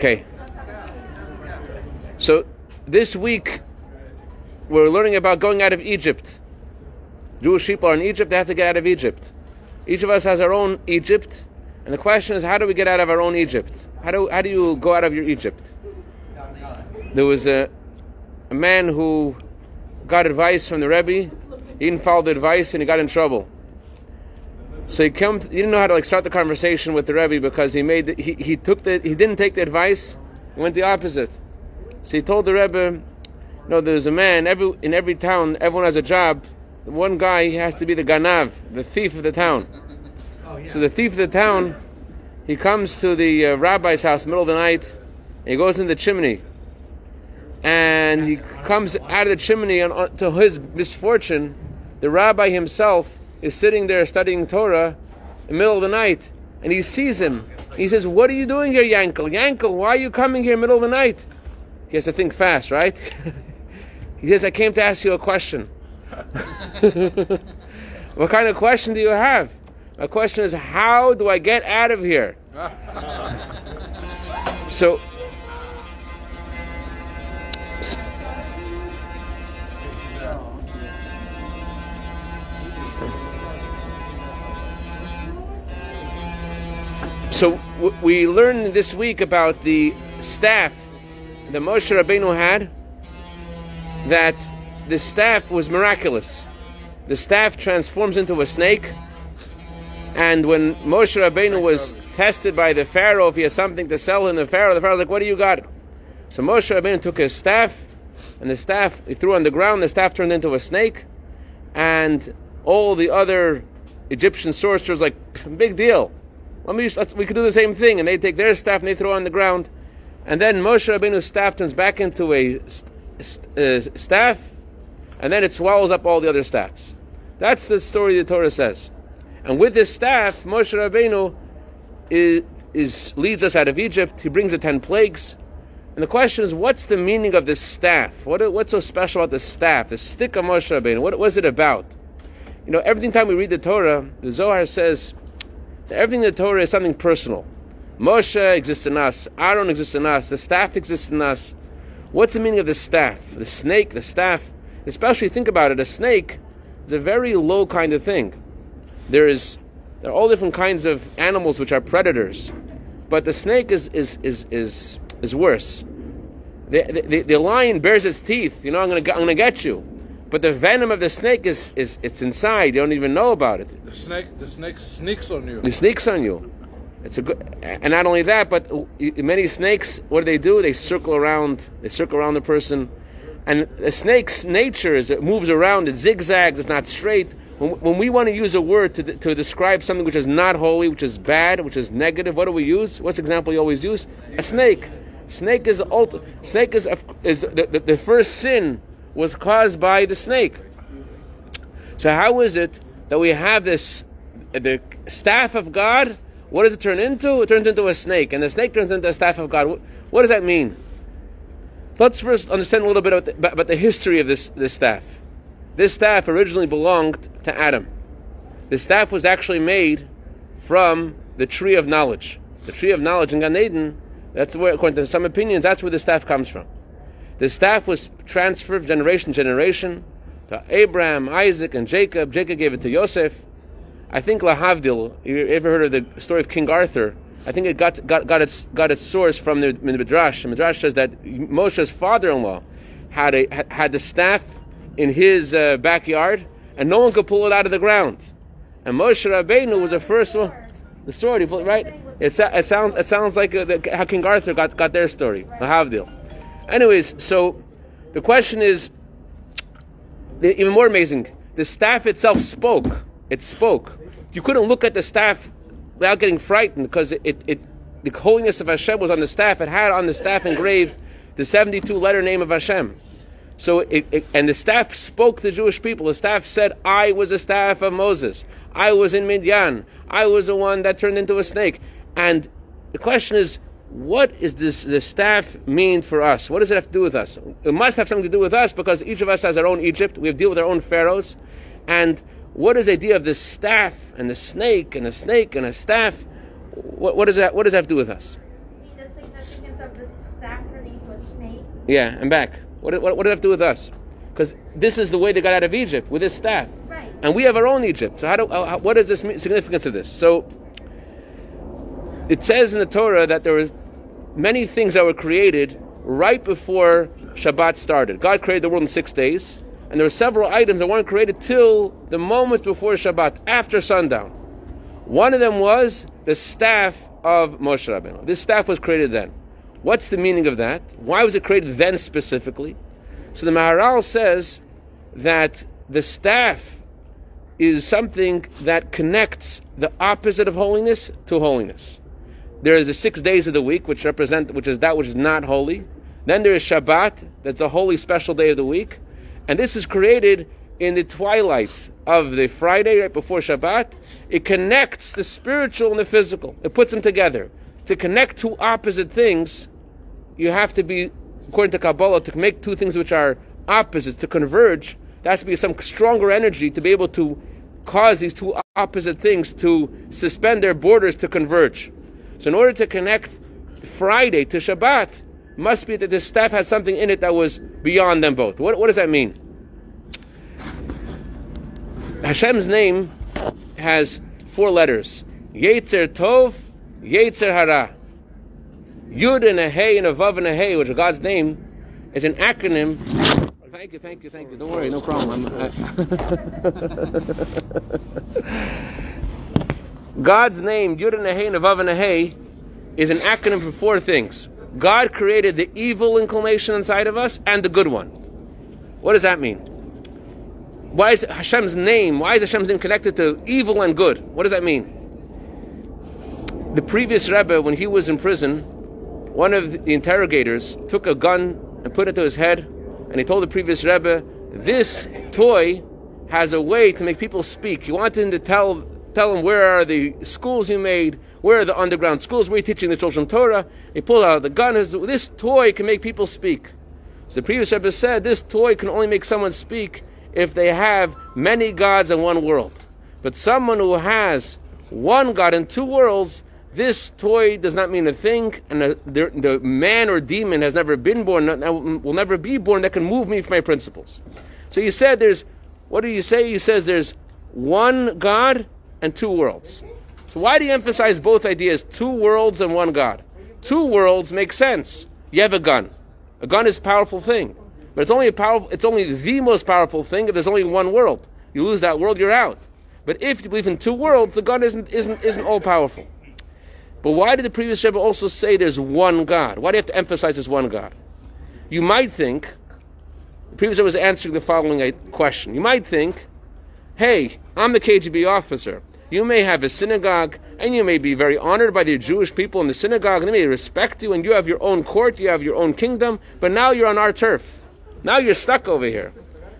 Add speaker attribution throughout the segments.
Speaker 1: Okay. So this week we're learning about going out of Egypt. Jewish people are in Egypt, they have to get out of Egypt. Each of us has our own Egypt, and the question is how do we get out of our own Egypt? How do, how do you go out of your Egypt? There was a, a man who got advice from the Rebbe, he didn't follow the advice and he got in trouble. So he come. To, he didn't know how to like start the conversation with the Rebbe because he made. The, he he took the. He didn't take the advice. He went the opposite. So he told the Rebbe, "No, there's a man. Every in every town, everyone has a job. One guy has to be the ganav, the thief of the town. So the thief of the town, he comes to the uh, rabbi's house middle of the night. he goes in the chimney, and he comes out of the chimney, and uh, to his misfortune, the rabbi himself." Is sitting there studying Torah in the middle of the night, and he sees him. He says, What are you doing here, Yankel? Yankel, why are you coming here in the middle of the night? He has to think fast, right? he says, I came to ask you a question. what kind of question do you have? My question is, How do I get out of here? so, So w- we learned this week about the staff that Moshe Rabbeinu had. That the staff was miraculous. The staff transforms into a snake. And when Moshe Rabbeinu was tested by the Pharaoh if he has something to sell in the Pharaoh, the Pharaoh was like, "What do you got?" So Moshe Rabbeinu took his staff, and the staff he threw on the ground. The staff turned into a snake, and all the other Egyptian sorcerers like, "Big deal." Let me just, we could do the same thing. And they take their staff and they throw it on the ground. And then Moshe Rabbeinu's staff turns back into a uh, staff, and then it swallows up all the other staffs. That's the story the Torah says. And with this staff, Moshe Rabbeinu is, is, leads us out of Egypt. He brings the ten plagues. And the question is, what's the meaning of this staff? What, what's so special about the staff, the stick of Moshe Rabbeinu? What was it about? You know, every time we read the Torah, the Zohar says Everything in the Torah is something personal. Moshe exists in us. Aaron exists in us. The staff exists in us. What's the meaning of the staff? The snake, the staff. Especially think about it. A snake is a very low kind of thing. There is there are all different kinds of animals which are predators, but the snake is is is is, is worse. The, the, the lion bears its teeth. You know, I'm gonna I'm gonna get you. But the venom of the snake is, is it's inside. You don't even know about it.
Speaker 2: The snake the snake sneaks on you.
Speaker 1: It sneaks on you. It's a good, and not only that, but many snakes. What do they do? They circle around. They circle around the person, and the snake's nature is it moves around. It zigzags. It's not straight. When, when we want to use a word to, to describe something which is not holy, which is bad, which is negative, what do we use? What's the example you always use? A snake. Snake is ult- snake is, is the, the, the first sin was caused by the snake. So how is it that we have this the staff of God? What does it turn into? It turns into a snake, and the snake turns into a staff of God. What, does that mean? Let's first understand a little bit about the, about the history of this, this staff. This staff originally belonged to Adam. The staff was actually made from the tree of knowledge. The tree of knowledge in Gan Eden, that's where, according to some opinions, that's where the staff comes from. The staff was transferred generation to generation to Abraham, Isaac, and Jacob. Jacob gave it to Yosef. I think Lahavdil, you ever heard of the story of King Arthur? I think it got, got, got, its, got its source from the, Midrash. The Midrash says that Moshe's father-in-law had, a, had the staff in his uh, backyard, and no one could pull it out of the ground. And Moshe Rabbeinu was the first one. The story, right? It, it sounds it sounds like uh, the, how King Arthur got, got their story. Lahavdil. Anyways, so the question is even more amazing. The staff itself spoke. It spoke. You couldn't look at the staff without getting frightened because it, it, it the holiness of Hashem was on the staff. It had on the staff engraved the 72 letter name of Hashem. So it, it, and the staff spoke to Jewish people. The staff said, "I was the staff of Moses. I was in Midian. I was the one that turned into a snake." And the question is, what is this the staff mean for us? What does it have to do with us? It must have something to do with us because each of us has our own Egypt. We have to deal with our own pharaohs. And what is the idea of the staff and the snake and the snake and a staff? What, what does that what does that have to do with us?
Speaker 3: The significance of the staff turning into a snake?
Speaker 1: Yeah, and back. What, what, what does that have to do with us? Because this is the way they got out of Egypt with this staff.
Speaker 3: Right.
Speaker 1: And we have our own Egypt. So how do how, what is this significance of this? So it says in the Torah that there was many things that were created right before Shabbat started. God created the world in six days, and there were several items that weren't created till the moment before Shabbat, after sundown. One of them was the staff of Moshe Rabbeinu. This staff was created then. What's the meaning of that? Why was it created then specifically? So the Maharal says that the staff is something that connects the opposite of holiness to holiness. There is the six days of the week, which represent, which is that which is not holy. Then there is Shabbat, that's a holy special day of the week, and this is created in the twilight of the Friday right before Shabbat. It connects the spiritual and the physical. It puts them together. To connect two opposite things, you have to be, according to Kabbalah, to make two things which are opposites to converge. There has to be some stronger energy to be able to cause these two opposite things to suspend their borders to converge. So, in order to connect Friday to Shabbat, must be that this staff had something in it that was beyond them both. What, what does that mean? Hashem's name has four letters: Yetzer Tov, Yetzer Hara. Yud and a Hey and a Vav and a Hey, which is God's name, is an acronym. Thank you, thank you, thank you. Don't worry, no problem. God's name, Yud and Hey Vav is an acronym for four things. God created the evil inclination inside of us and the good one. What does that mean? Why is Hashem's name, why is Hashem's name connected to evil and good? What does that mean? The previous Rebbe, when he was in prison, one of the interrogators took a gun and put it to his head, and he told the previous Rebbe, this toy has a way to make people speak. He wanted him to tell tell him where are the schools you made, where are the underground schools, where are you teaching the children Torah. He pulled out the gun. His, this toy can make people speak. So the previous Rebbe said this toy can only make someone speak if they have many gods in one world. But someone who has one God in two worlds, this toy does not mean a thing, and the, the, the man or demon has never been born, will never be born that can move me from my principles. So he said there's, what do you say? He says there's one God and two worlds. So why do you emphasize both ideas, two worlds and one God? Two worlds make sense. You have a gun. A gun is a powerful thing. But it's only a powerful it's only the most powerful thing if there's only one world. You lose that world, you're out. But if you believe in two worlds, the gun isn't isn't isn't all powerful. But why did the previous Rebbe also say there's one God? Why do you have to emphasize there's one God? You might think, the previous Rebbe was answering the following uh, question. You might think, hey, I'm the KGB officer. You may have a synagogue, and you may be very honored by the Jewish people in the synagogue, and they may respect you, and you have your own court, you have your own kingdom, but now you're on our turf. Now you're stuck over here.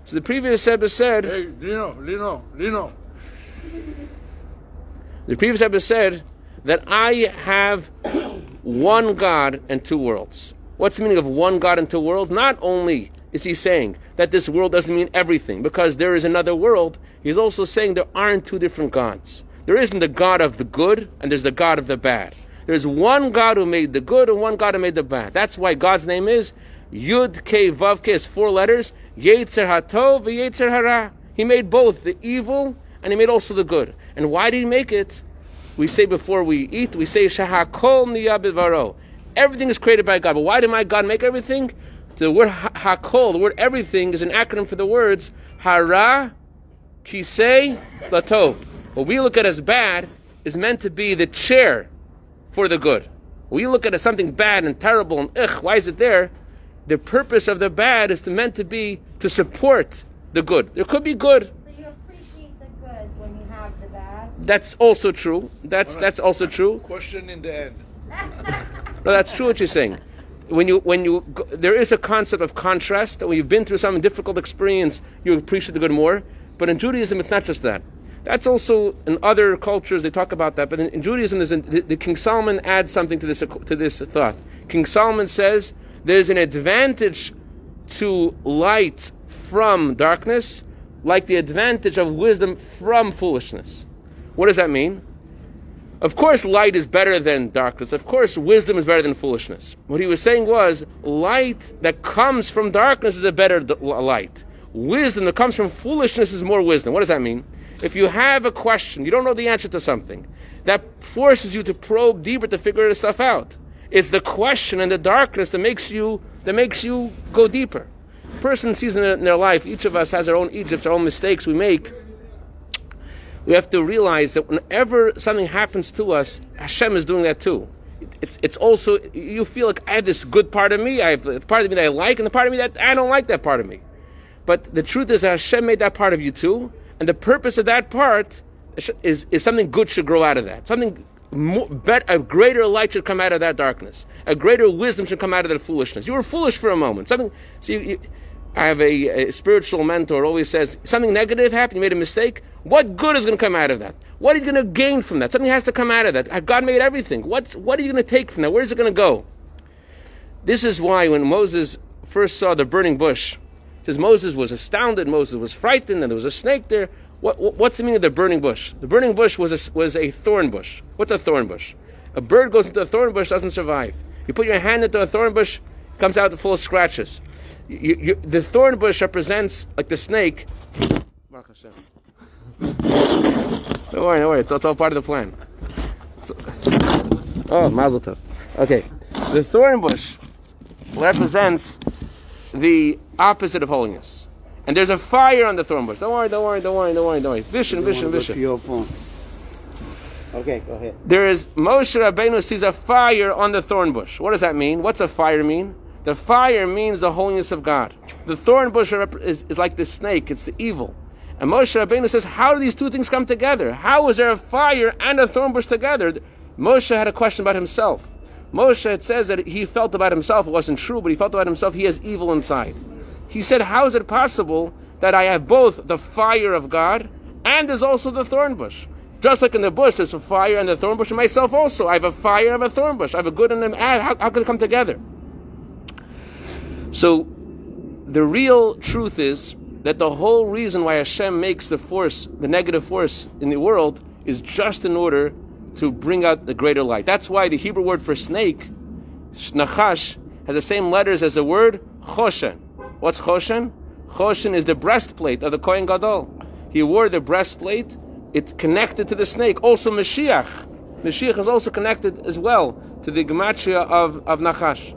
Speaker 1: So the previous Rebbe said,
Speaker 2: Hey, Lino, Lino, Lino.
Speaker 1: The previous Rebbe said that I have one God and two worlds. What's the meaning of one God and two worlds? Not only is he saying that this world doesn't mean everything because there is another world, he's also saying there aren't two different gods. There isn't the God of the good and there's the God of the bad. There's one God who made the good and one God who made the bad. That's why God's name is Yud Ke Vav Ke is four letters. Yetzer Hatov Yetzer Hara. He made both the evil and he made also the good. And why did he make it? We say before we eat, we say Shahakol Niyabivaro. Everything is created by God. But why did my God make everything? The word Hakol, the word everything, is an acronym for the words Hara, Kisei, Latov. What we look at as bad is meant to be the chair for the good. We look at it as something bad and terrible and ugh, why is it there? The purpose of the bad is to meant to be to support the good. There could be good.
Speaker 3: So you appreciate the good when you have the bad.
Speaker 1: That's also true. That's
Speaker 2: Alright.
Speaker 1: that's also true.
Speaker 2: Question in the end.
Speaker 1: No, that's true what you're saying. When you when you go, there is a concept of contrast that when you've been through some difficult experience, you appreciate the good more. But in Judaism, it's not just that. That's also in other cultures they talk about that. But in, in Judaism, there's an, the, the King Solomon adds something to this to this thought. King Solomon says there's an advantage to light from darkness, like the advantage of wisdom from foolishness. What does that mean? Of course, light is better than darkness. Of course, wisdom is better than foolishness. What he was saying was, light that comes from darkness is a better d- light. Wisdom that comes from foolishness is more wisdom. What does that mean? If you have a question, you don't know the answer to something, that forces you to probe deeper to figure this stuff out. It's the question and the darkness that makes you that makes you go deeper. Person sees in their, in their life, each of us has our own Egypt, our own mistakes we make we have to realize that whenever something happens to us, Hashem is doing that too. It's, it's also, you feel like I have this good part of me, I have the part of me that I like, and the part of me that I don't like that part of me. But the truth is that Hashem made that part of you too, and the purpose of that part is, is something good should grow out of that. Something more, a greater light should come out of that darkness. A greater wisdom should come out of that foolishness. You were foolish for a moment. Something, so you, you I have a, a, spiritual mentor always says something negative happened, you made a mistake. What good is going to come out of that? What are you going to gain from that? Something has to come out of that. Ah, God made everything. What what are you going to take from that? Where is it going to go? This is why when Moses first saw the burning bush, says Moses was astounded. Moses was frightened, and there was a snake there. What, what, what's the meaning of the burning bush? The burning bush was a, was a thorn bush. What's a thorn bush? A bird goes into a thorn bush, doesn't survive. You put your hand into a thorn bush, comes out the full of scratches you, you, the thorn bush represents like the snake. Don't worry, don't worry. It's, it's all part of the plan. So, oh, Mazel Tov. Okay, the thorn bush represents the opposite of holiness. And there's a fire on the thorn bush. Don't worry, don't worry, don't worry, don't worry, don't worry. Vision, vision, vision.
Speaker 4: Okay, go ahead.
Speaker 1: There is Moshe Rabbeinu sees a fire on the thorn bush. What does that mean? What's a fire mean? The fire means the holiness of God. The thorn bush is, is like the snake, it's the evil. And Moshe Rabbeinu says, How do these two things come together? How is there a fire and a thorn bush together? Moshe had a question about himself. Moshe, it says that he felt about himself, it wasn't true, but he felt about himself, he has evil inside. He said, How is it possible that I have both the fire of God and there's also the thorn bush? Just like in the bush, there's a fire and the thorn bush, and myself also. I have a fire I have a thorn bush. I have a good and a bad. How, how could it come together? So the real truth is that the whole reason why Hashem makes the force, the negative force in the world, is just in order to bring out the greater light. That's why the Hebrew word for snake, shnachash, has the same letters as the word choshen. What's choshen? Choshen is the breastplate of the Kohen Gadol. He wore the breastplate. It's connected to the snake. Also Mashiach. Mashiach is also connected as well to the gematria of, of Nachash.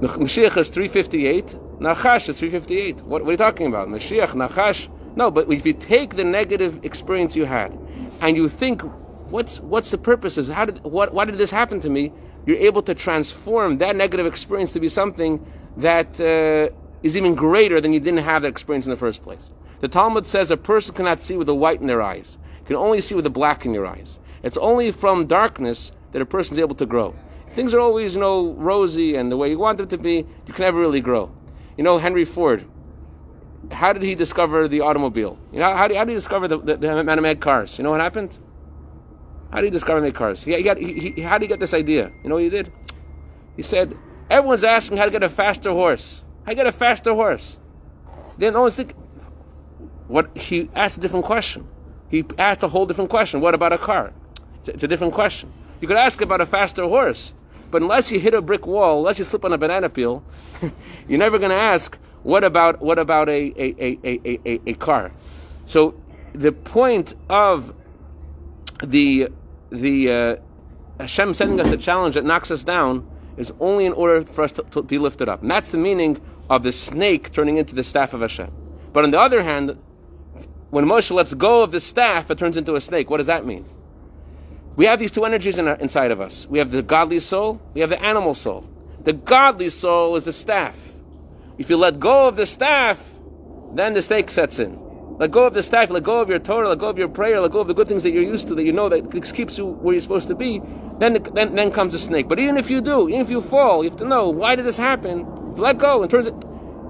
Speaker 1: Mashiach is 358. Nachash is 358. What, what, are you talking about? Mashiach, Nachash? No, but if you take the negative experience you had and you think, what's, what's the purpose of how did, what, why did this happen to me? You're able to transform that negative experience to be something that uh, is even greater than you didn't have that experience in the first place. The Talmud says a person cannot see with the white in their eyes, can only see with the black in your eyes. It's only from darkness that a person is able to grow things are always, you know, rosy and the way you want them to be, you can never really grow. You know, Henry Ford, how did he discover the automobile? You know, how did, how did he discover the, the, the cars? You know what happened? How did he discover made cars? He, he got, he, he, how did he get this idea? You know what he did? He said, everyone's asking how to get a faster horse. How to get a faster horse? Then no one's thinking. What he asked a different question. He asked a whole different question. What about a car? It's, it's a different question. You could ask about a faster horse. But unless you hit a brick wall, unless you slip on a banana peel, you're never going to ask, what about, what about a, a, a, a, a, a car? So the point of the, the uh, Hashem sending us a challenge that knocks us down is only in order for us to, to, be lifted up. And that's the meaning of the snake turning into the staff of Hashem. But on the other hand, when Moshe lets go of the staff, it turns into a snake. What does that mean? We have these two energies in our, inside of us. We have the godly soul, we have the animal soul. The godly soul is the staff. If you let go of the staff, then the snake sets in. Let go of the staff, let go of your Torah, let go of your prayer, let go of the good things that you're used to, that you know that keeps you where you're supposed to be. Then, then, then comes the snake. But even if you do, even if you fall, you have to know why did this happen. If you let go, and turns it,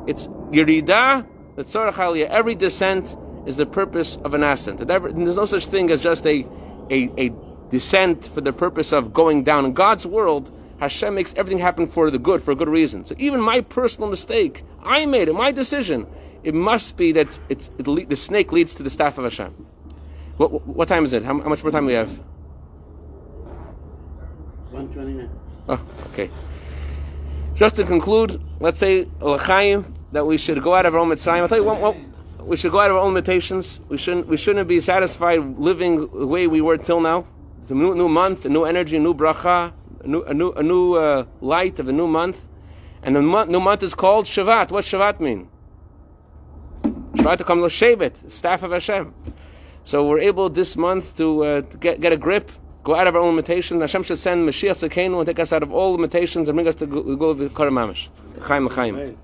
Speaker 1: it's yirida, the tzorach Every descent is the purpose of an ascent. There's no such thing as just a, a, a descent for the purpose of going down. In God's world, Hashem makes everything happen for the good, for a good reason. So even my personal mistake, I made it, my decision, it must be that it's, it, the snake leads to the staff of Hashem. What, what time is it? How, how much more time do we have? 129. Oh, okay. Just to conclude, let's say l'chaim that we should go out of our own. I'll tell you we should go out of our own limitations. We shouldn't we shouldn't be satisfied living the way we were till now. It's a new, new month, a new energy, a new bracha, a new a new, a new uh, light of a new month, and the new month is called Shevat. What Shevat mean? Shevat to come to Shevet, staff of Hashem. So we're able this month to, uh, to get, get a grip, go out of our own limitations. Hashem should send Mashiach Tzidkeinu and take us out of all limitations and bring us to the Gul of Karamamish. Chaim Chaim.